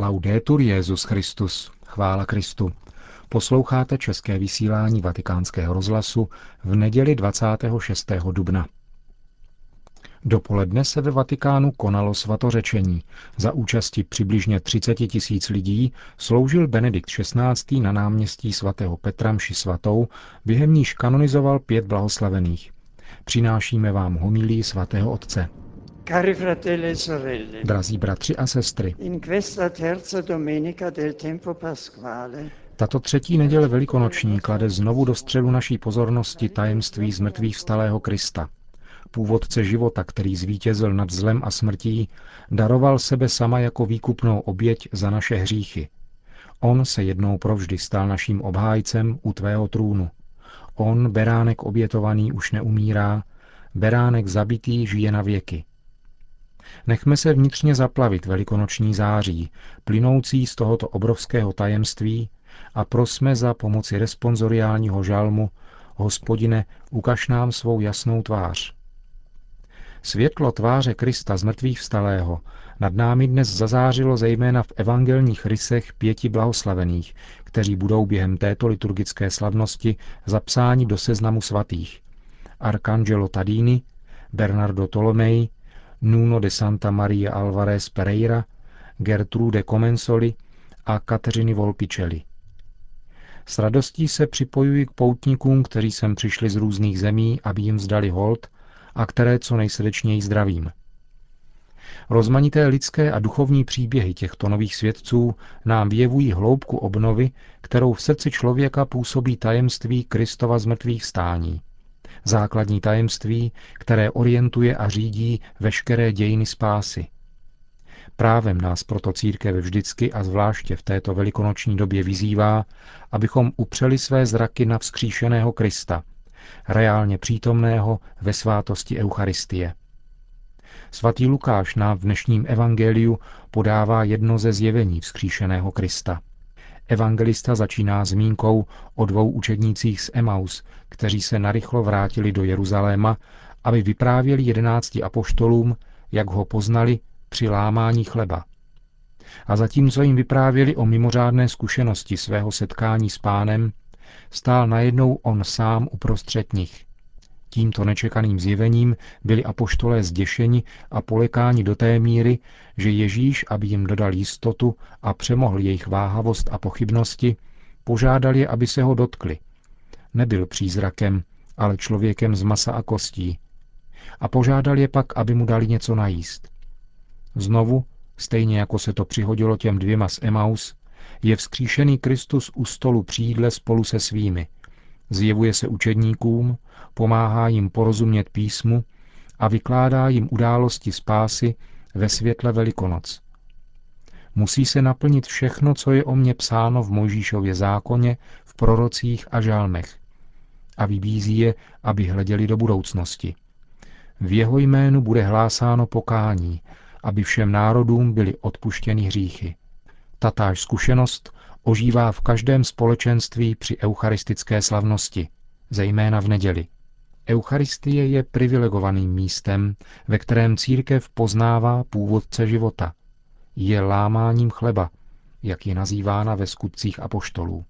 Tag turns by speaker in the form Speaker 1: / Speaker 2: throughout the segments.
Speaker 1: Laudetur Jezus Christus. Chvála Kristu. Posloucháte české vysílání Vatikánského rozhlasu v neděli 26. dubna. Dopoledne se ve Vatikánu konalo svatořečení. Za účasti přibližně 30 tisíc lidí sloužil Benedikt XVI. na náměstí svatého Petra mši svatou, během níž kanonizoval pět blahoslavených. Přinášíme vám homilí svatého otce.
Speaker 2: Cari fratelli e sorelle,
Speaker 1: Drazí bratři a sestry,
Speaker 2: in questa terza domenica del tempo pasquale
Speaker 1: tato třetí neděle velikonoční klade znovu do středu naší pozornosti tajemství zmrtvých vstalého Krista. Původce života, který zvítězil nad zlem a smrtí, daroval sebe sama jako výkupnou oběť za naše hříchy. On se jednou provždy stal naším obhájcem u tvého trůnu. On, beránek obětovaný, už neumírá, beránek zabitý žije na věky. Nechme se vnitřně zaplavit velikonoční září, plynoucí z tohoto obrovského tajemství a prosme za pomoci responsoriálního žalmu Hospodine, ukaž nám svou jasnou tvář. Světlo tváře Krista z mrtvých vstalého nad námi dnes zazářilo zejména v evangelních rysech pěti blahoslavených, kteří budou během této liturgické slavnosti zapsáni do seznamu svatých. Arcangelo Tadini, Bernardo Tolomei, Nuno de Santa Maria Alvarez Pereira, Gertrude Comensoli a Kateřiny Volpicelli. S radostí se připojuji k poutníkům, kteří sem přišli z různých zemí, aby jim zdali hold a které co nejsrdečněji zdravím. Rozmanité lidské a duchovní příběhy těchto nových svědců nám vyjevují hloubku obnovy, kterou v srdci člověka působí tajemství Kristova zmrtvých stání. Základní tajemství, které orientuje a řídí veškeré dějiny spásy. Právem nás proto církev vždycky a zvláště v této velikonoční době vyzývá, abychom upřeli své zraky na vzkříšeného Krista, reálně přítomného ve svátosti Eucharistie. Svatý Lukáš nám v dnešním evangeliu podává jedno ze zjevení vzkříšeného Krista. Evangelista začíná zmínkou o dvou učednících z Emaus, kteří se narychlo vrátili do Jeruzaléma, aby vyprávěli jedenácti apoštolům, jak ho poznali při lámání chleba. A zatímco jim vyprávěli o mimořádné zkušenosti svého setkání s pánem, stál najednou on sám uprostřed nich. Tímto nečekaným zjevením byli apoštolé zděšeni a polekáni do té míry, že Ježíš, aby jim dodal jistotu a přemohl jejich váhavost a pochybnosti, požádal je, aby se ho dotkli. Nebyl přízrakem, ale člověkem z masa a kostí. A požádal je pak, aby mu dali něco najíst. Znovu, stejně jako se to přihodilo těm dvěma z Emaus, je vzkříšený Kristus u stolu přídle spolu se svými. Zjevuje se učedníkům, pomáhá jim porozumět písmu a vykládá jim události spásy ve světle Velikonoc. Musí se naplnit všechno, co je o mně psáno v Mojžíšově zákoně, v prorocích a žálmech. A vybízí je, aby hleděli do budoucnosti. V jeho jménu bude hlásáno pokání, aby všem národům byly odpuštěny hříchy. Tatáž zkušenost ožívá v každém společenství při eucharistické slavnosti, zejména v neděli. Eucharistie je privilegovaným místem, ve kterém církev poznává původce života. Je lámáním chleba, jak je nazývána ve skutcích apoštolů.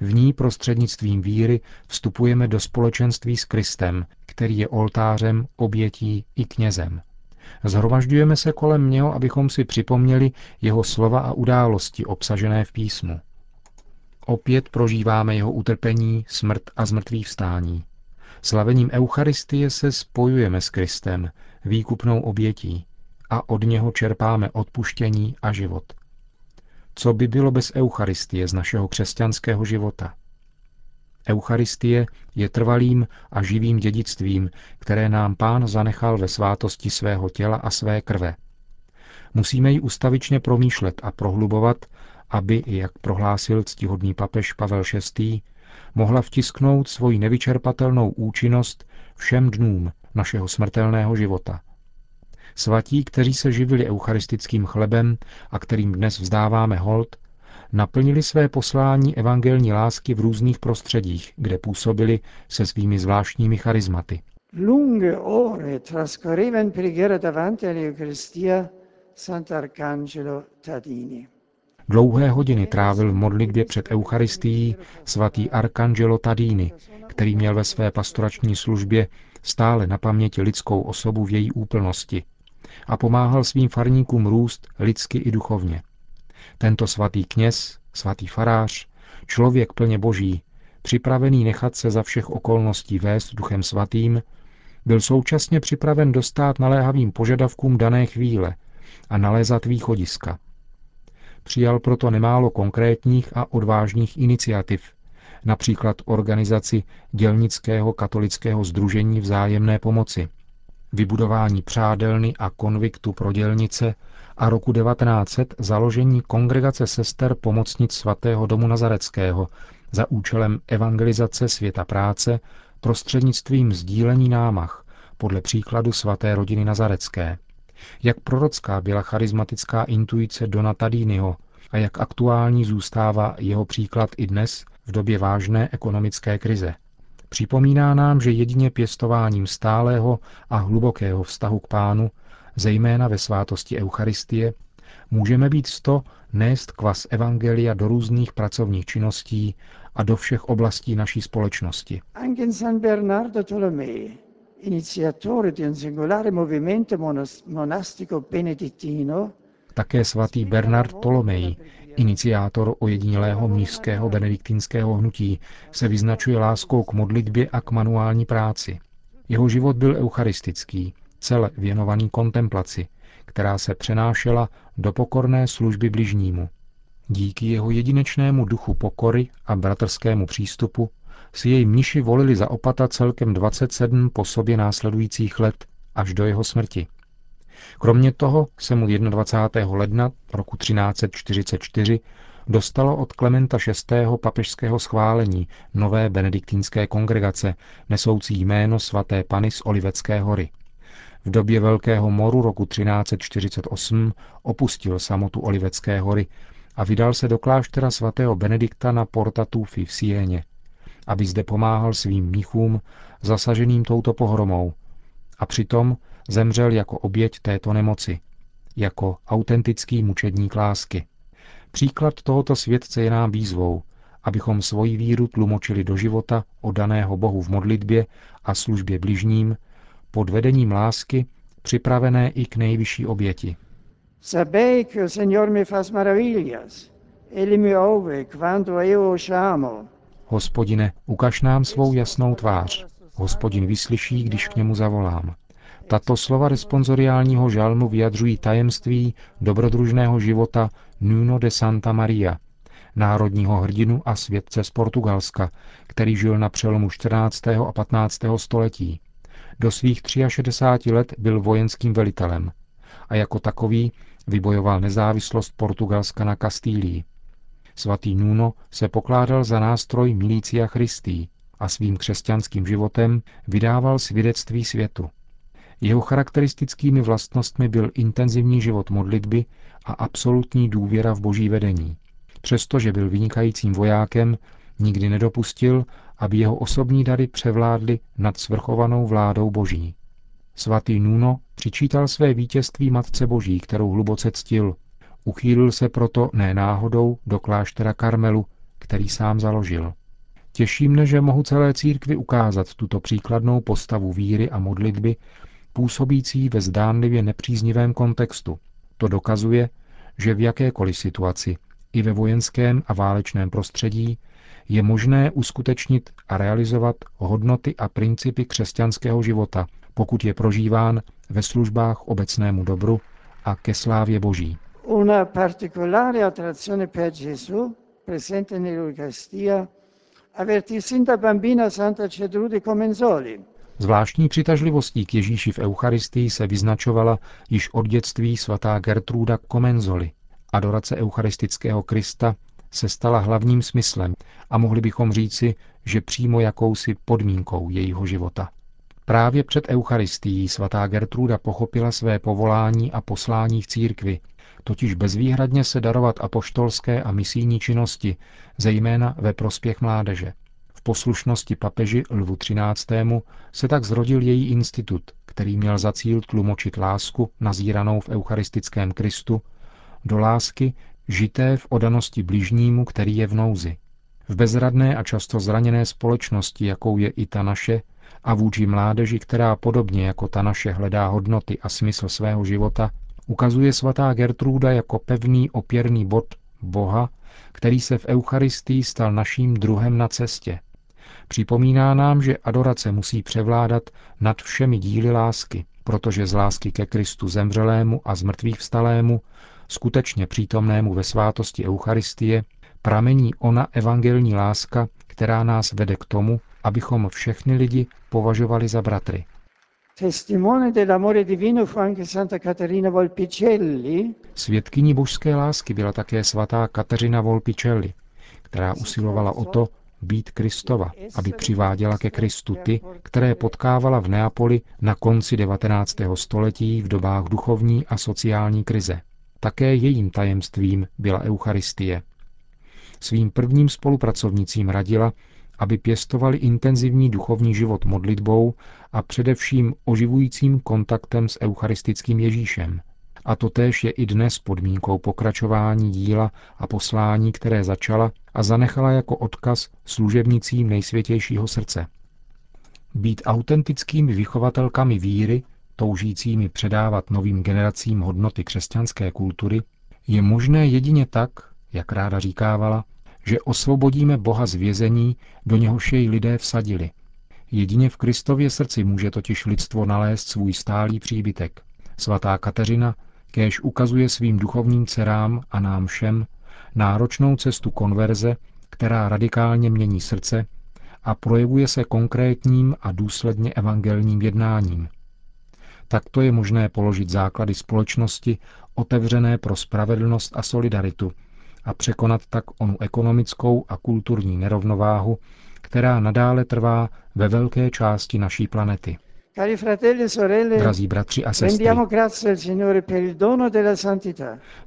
Speaker 1: V ní prostřednictvím víry vstupujeme do společenství s Kristem, který je oltářem, obětí i knězem. Zhromažďujeme se kolem něho, abychom si připomněli jeho slova a události obsažené v písmu. Opět prožíváme jeho utrpení, smrt a zmrtvý vstání. Slavením Eucharistie se spojujeme s Kristem, výkupnou obětí, a od něho čerpáme odpuštění a život. Co by bylo bez Eucharistie z našeho křesťanského života? Eucharistie je trvalým a živým dědictvím, které nám pán zanechal ve svátosti svého těla a své krve. Musíme ji ustavičně promýšlet a prohlubovat, aby, jak prohlásil ctihodný papež Pavel VI., mohla vtisknout svoji nevyčerpatelnou účinnost všem dnům našeho smrtelného života. Svatí, kteří se živili eucharistickým chlebem a kterým dnes vzdáváme hold, naplnili své poslání evangelní lásky v různých prostředích, kde působili se svými zvláštními charizmaty.
Speaker 2: Lunghe ore trascorreva preghiera davanti all'Eucaristia Sant'Arcangelo Tadini.
Speaker 1: Dlouhé hodiny trávil v modlitbě před Eucharistií svatý Arcangelo Tadini, který měl ve své pastorační službě stále na paměti lidskou osobu v její úplnosti a pomáhal svým farníkům růst lidsky i duchovně. Tento svatý kněz, svatý farář, člověk plně boží, připravený nechat se za všech okolností vést duchem svatým, byl současně připraven dostat naléhavým požadavkům dané chvíle a nalézat východiska. Přijal proto nemálo konkrétních a odvážných iniciativ, například organizaci dělnického katolického združení vzájemné pomoci, vybudování přádelny a konviktu pro dělnice a roku 1900 založení kongregace sester pomocnic svatého domu Nazareckého za účelem evangelizace světa práce prostřednictvím sdílení námach podle příkladu svaté rodiny Nazarecké. Jak prorocká byla charismatická intuice Dona Tadínyho a jak aktuální zůstává jeho příklad i dnes v době vážné ekonomické krize. Připomíná nám, že jedině pěstováním stálého a hlubokého vztahu k pánu, zejména ve svátosti Eucharistie, můžeme být sto nést kvas Evangelia do různých pracovních činností a do všech oblastí naší společnosti.
Speaker 2: Di un singolare movimento monastico
Speaker 1: také svatý Bernard Tolomej, iniciátor ojedinělého mnižského benediktinského hnutí, se vyznačuje láskou k modlitbě a k manuální práci. Jeho život byl eucharistický, celé věnovaný kontemplaci, která se přenášela do pokorné služby bližnímu. Díky jeho jedinečnému duchu pokory a bratrskému přístupu si jej mniši volili za opata celkem 27 po sobě následujících let až do jeho smrti. Kromě toho se mu 21. ledna roku 1344 dostalo od Klementa VI. papežského schválení nové benediktínské kongregace nesoucí jméno svaté Pany z Olivecké hory. V době Velkého moru roku 1348 opustil samotu Olivecké hory a vydal se do kláštera svatého Benedikta na Porta Tufi v Sieně, aby zde pomáhal svým mnichům zasaženým touto pohromou a přitom zemřel jako oběť této nemoci, jako autentický mučedník lásky. Příklad tohoto světce je nám výzvou, abychom svoji víru tlumočili do života daného Bohu v modlitbě a službě bližním, pod vedením lásky, připravené i k nejvyšší oběti.
Speaker 2: Sabei che il Signor mi fa maravillas. Egli mi ove quando io chiamo.
Speaker 1: Hospodine, ukaž nám svou jasnou tvář. Hospodin vyslyší, když k němu zavolám. Tato slova responsoriálního žalmu vyjadřují tajemství dobrodružného života Nuno de Santa Maria, národního hrdinu a světce z Portugalska, který žil na přelomu 14. a 15. století. Do svých 63 let byl vojenským velitelem a jako takový vybojoval nezávislost Portugalska na Kastýlii. Svatý Nuno se pokládal za nástroj Milícia Christi a svým křesťanským životem vydával svědectví světu. Jeho charakteristickými vlastnostmi byl intenzivní život modlitby a absolutní důvěra v boží vedení. Přestože byl vynikajícím vojákem, nikdy nedopustil, aby jeho osobní dary převládly nad svrchovanou vládou boží. Svatý Nuno přičítal své vítězství Matce Boží, kterou hluboce ctil. Uchýlil se proto ne náhodou do kláštera Karmelu, který sám založil. Těší mne, že mohu celé církvi ukázat tuto příkladnou postavu víry a modlitby, působící ve zdánlivě nepříznivém kontextu. To dokazuje, že v jakékoliv situaci, i ve vojenském a válečném prostředí, je možné uskutečnit a realizovat hodnoty a principy křesťanského života, pokud je prožíván ve službách obecnému dobru a ke slávě Boží.
Speaker 2: Una particolare attrazione per Gesù, presente nell'Eucaristia, avvertì sin da bambina Santa Cedrude Comenzoli.
Speaker 1: Zvláštní přitažlivostí k Ježíši v Eucharistii se vyznačovala již od dětství svatá Gertruda Komenzoli. Adorace eucharistického Krista se stala hlavním smyslem a mohli bychom říci, že přímo jakousi podmínkou jejího života. Právě před Eucharistií svatá Gertruda pochopila své povolání a poslání v církvi, totiž bezvýhradně se darovat apoštolské a misijní činnosti, zejména ve prospěch mládeže. V poslušnosti papeži Lvu XIII. se tak zrodil její institut, který měl za cíl tlumočit lásku nazíranou v eucharistickém Kristu do lásky, žité v odanosti bližnímu, který je v nouzi. V bezradné a často zraněné společnosti, jakou je i ta naše, a vůči mládeži, která podobně jako ta naše hledá hodnoty a smysl svého života, ukazuje svatá Gertruda jako pevný opěrný bod Boha, který se v Eucharistii stal naším druhem na cestě. Připomíná nám, že adorace musí převládat nad všemi díly lásky, protože z lásky ke Kristu zemřelému a zmrtvých vstalému, skutečně přítomnému ve svátosti Eucharistie, pramení ona evangelní láska, která nás vede k tomu, abychom všechny lidi považovali za bratry. Svědkyní božské lásky byla také svatá Kateřina Volpicelli, která usilovala o to být Kristova, aby přiváděla ke Kristu ty, které potkávala v Neapoli na konci 19. století v dobách duchovní a sociální krize. Také jejím tajemstvím byla Eucharistie. Svým prvním spolupracovnicím radila, aby pěstovali intenzivní duchovní život modlitbou a především oživujícím kontaktem s eucharistickým Ježíšem. A to též je i dnes podmínkou pokračování díla a poslání, které začala a zanechala jako odkaz služebnicím nejsvětějšího srdce. Být autentickými vychovatelkami víry, toužícími předávat novým generacím hodnoty křesťanské kultury, je možné jedině tak, jak ráda říkávala, že osvobodíme Boha z vězení, do něhož jej lidé vsadili. Jedině v Kristově srdci může totiž lidstvo nalézt svůj stálý příbytek. Svatá Kateřina kéž ukazuje svým duchovním dcerám a nám všem náročnou cestu konverze, která radikálně mění srdce a projevuje se konkrétním a důsledně evangelním jednáním. Takto je možné položit základy společnosti otevřené pro spravedlnost a solidaritu a překonat tak onu ekonomickou a kulturní nerovnováhu, která nadále trvá ve velké části naší planety.
Speaker 2: Cari fratelli e sorelle,
Speaker 1: Drazí bratři a sestry,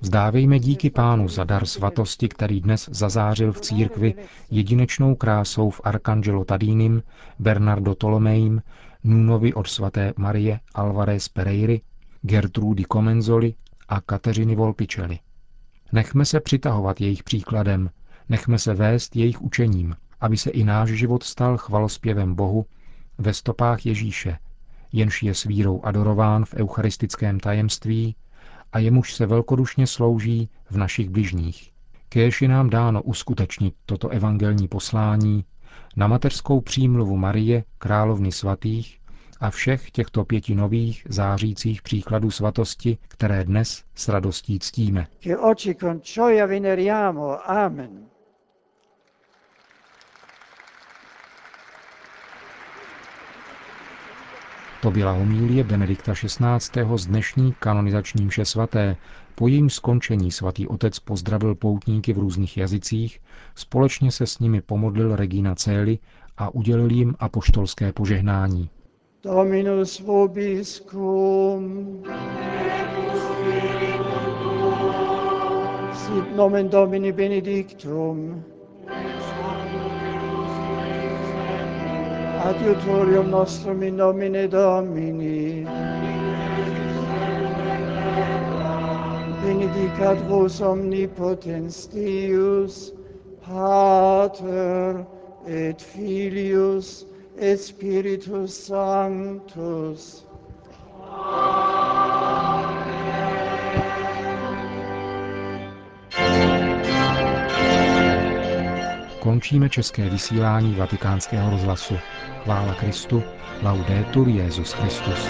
Speaker 1: vzdávejme díky Pánu za dar svatosti, který dnes zazářil v církvi jedinečnou krásou v Arcangelo Tadínim, Bernardo Tolomejim, Nunovi od svaté Marie Alvarez Pereiry, Gertrudi Comenzoli a Kateřiny Volpičely. Nechme se přitahovat jejich příkladem, nechme se vést jejich učením, aby se i náš život stal chvalospěvem Bohu ve stopách Ježíše, jenž je s vírou adorován v eucharistickém tajemství a jemuž se velkodušně slouží v našich bližních. Kéž je nám dáno uskutečnit toto evangelní poslání na mateřskou přímluvu Marie, královny svatých a všech těchto pěti nových zářících příkladů svatosti, které dnes s radostí ctíme.
Speaker 2: Amen.
Speaker 1: To byla homílie Benedikta XVI. z dnešní kanonizační mše svaté. Po jejím skončení svatý otec pozdravil poutníky v různých jazycích, společně se s nimi pomodlil Regina Cély a udělil jim apoštolské požehnání.
Speaker 2: Dominus vobiscum. Sit nomen Domini benedictum. Adiutorium nostrum in nomine Domini. Benedicat vos omnipotens Deus, Pater et Filius Spiritus Sanctus.
Speaker 1: Končíme české vysílání vatikánského rozhlasu. Chvála Kristu, laudetur Jezus Christus.